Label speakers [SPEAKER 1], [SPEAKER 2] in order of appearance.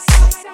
[SPEAKER 1] Paradise.